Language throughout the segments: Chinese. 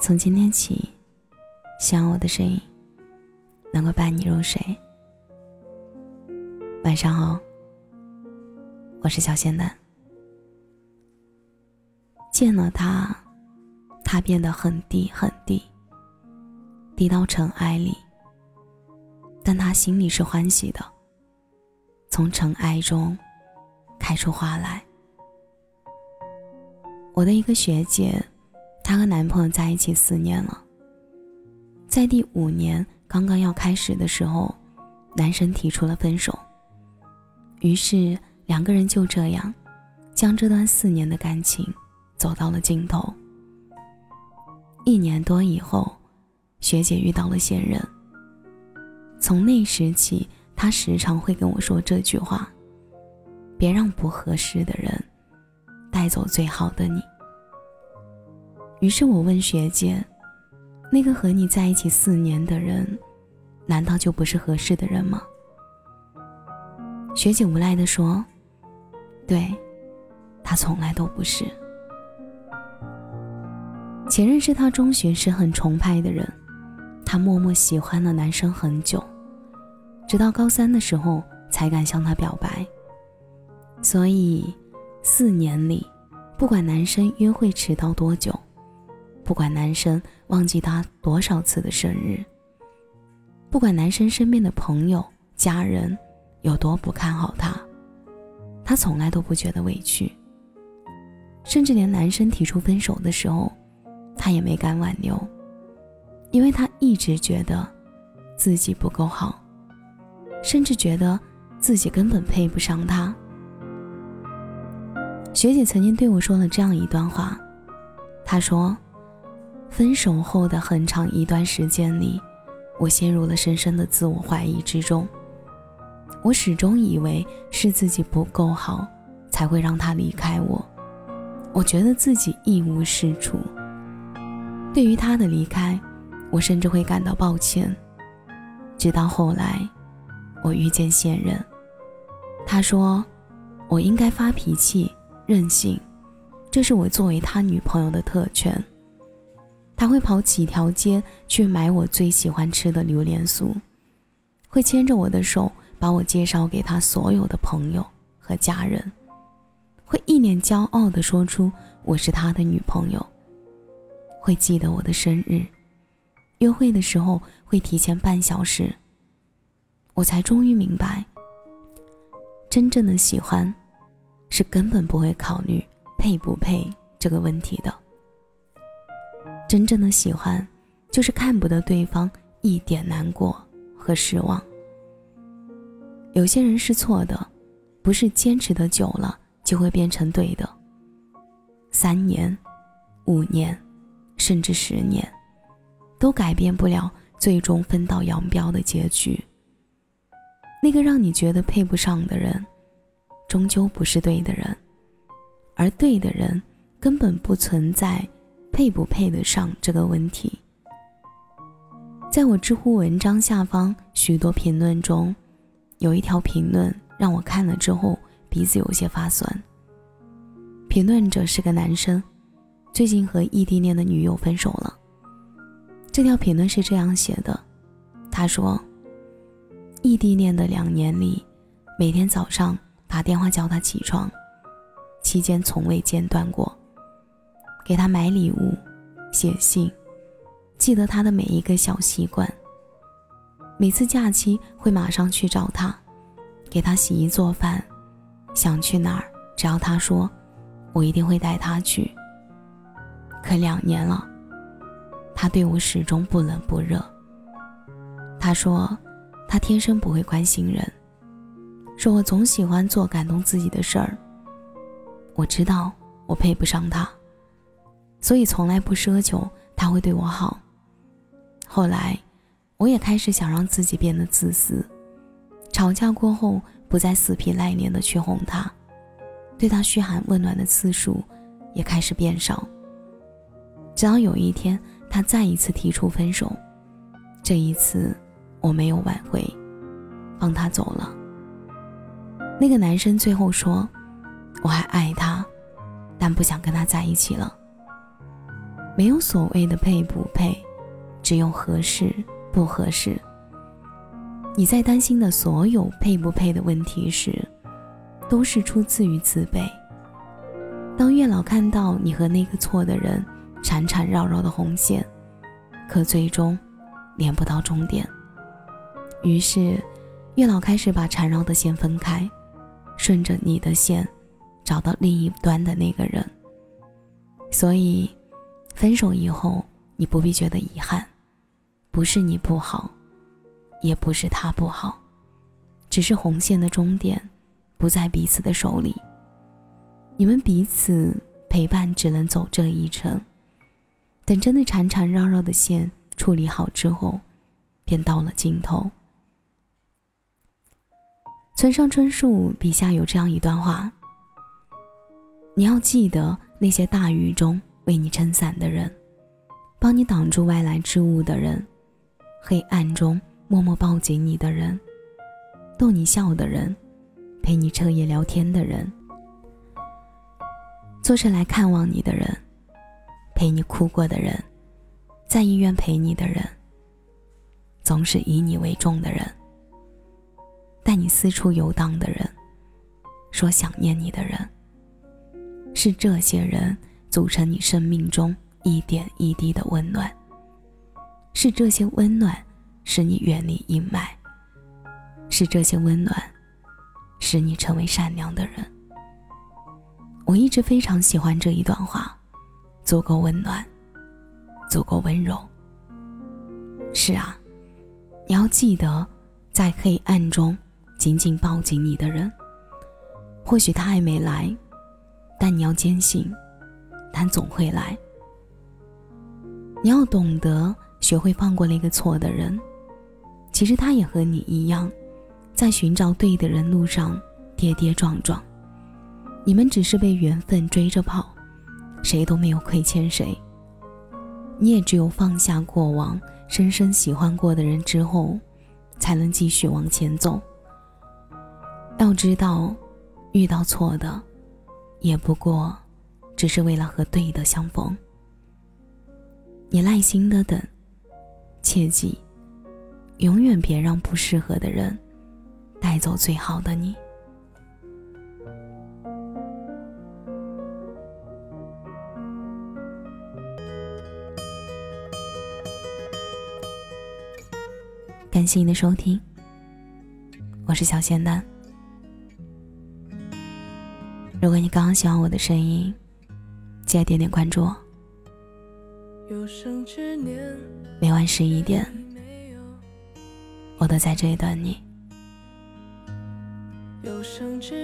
从今天起，希望我的声音能够伴你入睡。晚上好，我是小仙丹。见了他，他变得很低很低，低到尘埃里。但他心里是欢喜的，从尘埃中开出花来。我的一个学姐。她和男朋友在一起四年了，在第五年刚刚要开始的时候，男生提出了分手。于是两个人就这样，将这段四年的感情走到了尽头。一年多以后，学姐遇到了现任。从那时起，她时常会跟我说这句话：“别让不合适的人带走最好的你。”于是我问学姐：“那个和你在一起四年的人，难道就不是合适的人吗？”学姐无奈地说：“对，他从来都不是。前任是他中学时很崇拜的人，他默默喜欢了男生很久，直到高三的时候才敢向他表白。所以，四年里，不管男生约会迟到多久。”不管男生忘记他多少次的生日，不管男生身边的朋友、家人有多不看好他，他从来都不觉得委屈。甚至连男生提出分手的时候，他也没敢挽留，因为他一直觉得自己不够好，甚至觉得自己根本配不上他。学姐曾经对我说了这样一段话，她说。分手后的很长一段时间里，我陷入了深深的自我怀疑之中。我始终以为是自己不够好，才会让他离开我。我觉得自己一无是处。对于他的离开，我甚至会感到抱歉。直到后来，我遇见现任，他说我应该发脾气、任性，这是我作为他女朋友的特权。他会跑几条街去买我最喜欢吃的榴莲酥，会牵着我的手把我介绍给他所有的朋友和家人，会一脸骄傲地说出我是他的女朋友，会记得我的生日，约会的时候会提前半小时。我才终于明白，真正的喜欢，是根本不会考虑配不配这个问题的。真正的喜欢，就是看不得对方一点难过和失望。有些人是错的，不是坚持的久了就会变成对的。三年、五年，甚至十年，都改变不了最终分道扬镳的结局。那个让你觉得配不上的人，终究不是对的人，而对的人根本不存在。配不配得上这个问题，在我知乎文章下方许多评论中，有一条评论让我看了之后鼻子有些发酸。评论者是个男生，最近和异地恋的女友分手了。这条评论是这样写的：他说，异地恋的两年里，每天早上打电话叫他起床，期间从未间断过。给他买礼物，写信，记得他的每一个小习惯。每次假期会马上去找他，给他洗衣做饭，想去哪儿只要他说，我一定会带他去。可两年了，他对我始终不冷不热。他说，他天生不会关心人，说我总喜欢做感动自己的事儿。我知道我配不上他。所以从来不奢求他会对我好。后来，我也开始想让自己变得自私，吵架过后不再死皮赖脸的去哄他，对他嘘寒问暖的次数也开始变少。直到有一天，他再一次提出分手，这一次我没有挽回，放他走了。那个男生最后说：“我还爱他，但不想跟他在一起了。”没有所谓的配不配，只有合适不合适。你在担心的所有配不配的问题时，都是出自于自卑。当月老看到你和那个错的人缠缠绕绕的红线，可最终连不到终点，于是月老开始把缠绕的线分开，顺着你的线找到另一端的那个人。所以，分手以后你不必觉得遗憾，不是你不好，也不是他不好，只是红线的终点不在彼此的手里。你们彼此陪伴，只能走这一程。等真的缠缠绕绕的线处理好之后，便到了尽头。村上春树笔下有这样一段话：你要记得那些大雨中为你撑伞的人，帮你挡住外来之物的人，黑暗中默默抱紧你的人，逗你笑的人，陪你彻夜聊天的人。坐车来看望你的人，陪你哭过的人，在医院陪你的人，总是以你为重的人，带你四处游荡的人，说想念你的人，是这些人组成你生命中一点一滴的温暖，是这些温暖使你远离阴霾，是这些温暖使你成为善良的人。我一直非常喜欢这一段话，足够温暖，足够温柔。是啊，你要记得，在黑暗中紧紧抱紧你的人，或许他还没来，但你要坚信，但总会来。你要懂得学会放过那个错的人，其实他也和你一样，在寻找对的人路上跌跌撞撞。你们只是被缘分追着跑，谁都没有亏欠谁。你也只有放下过往深深喜欢过的人之后，才能继续往前走。要知道，遇到错的，也不过只是为了和对的相逢。你耐心的等，切记，永远别让不适合的人带走最好的你。感谢你的收听，我是小仙丹。如果你刚刚喜欢我的声音，记得点点关注。每晚十一点，我都在这里等你。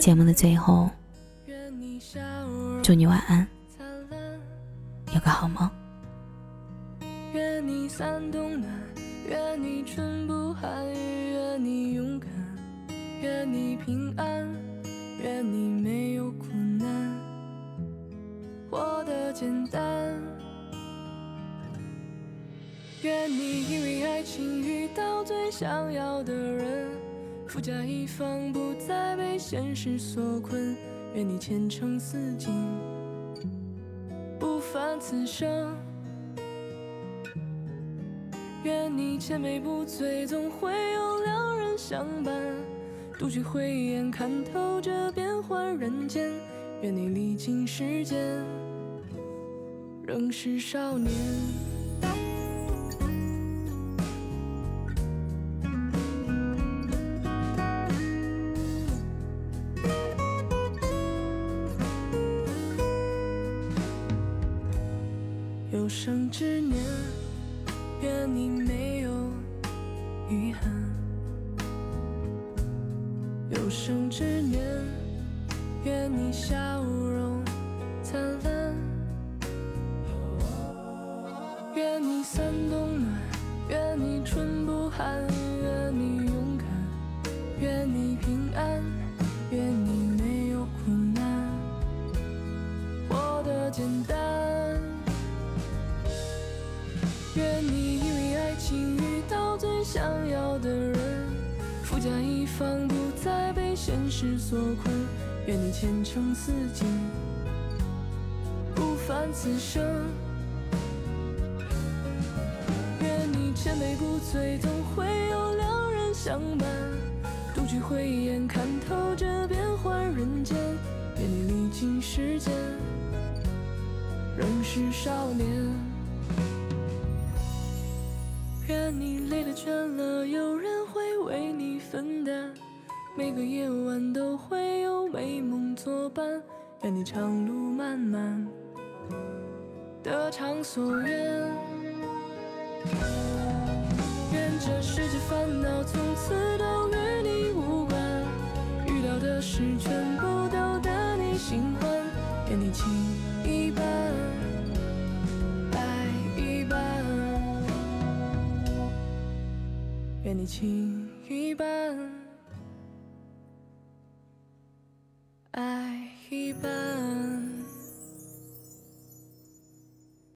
节目的最后，祝你晚安，有个好梦。愿你三冬暖愿你春不寒，愿你勇敢，愿你平安，愿你没有苦难，活得简单。愿你因为爱情遇到最想要的人，富甲一方，不再被现实所困。愿你前程似锦，不凡此生。愿你千杯不醉，总会有良人相伴。独具慧眼，看透这变幻人间。愿你历经时间，仍是少年。有生之年。愿你没有遗憾，有生之年，愿你笑容灿烂，愿你三冬暖，愿你春不寒，愿你勇敢，愿你平安，愿你没有苦难，活得简单。愿你因为爱情遇到最想要的人，富甲一方，不再被现实所困。愿你前程似锦，不凡此生。愿你千杯不醉，总会有良人相伴。独具慧眼，看透这变幻人间。愿你历经时间，仍是少年。愿你累了倦了，有人会为你分担。每个夜晚都会有美梦作伴。愿你长路漫漫，得偿所愿。愿这世界烦恼从此都与你无关，遇到的事全部都得你心欢。愿你情一半，爱一半。愿你情一半。爱一半。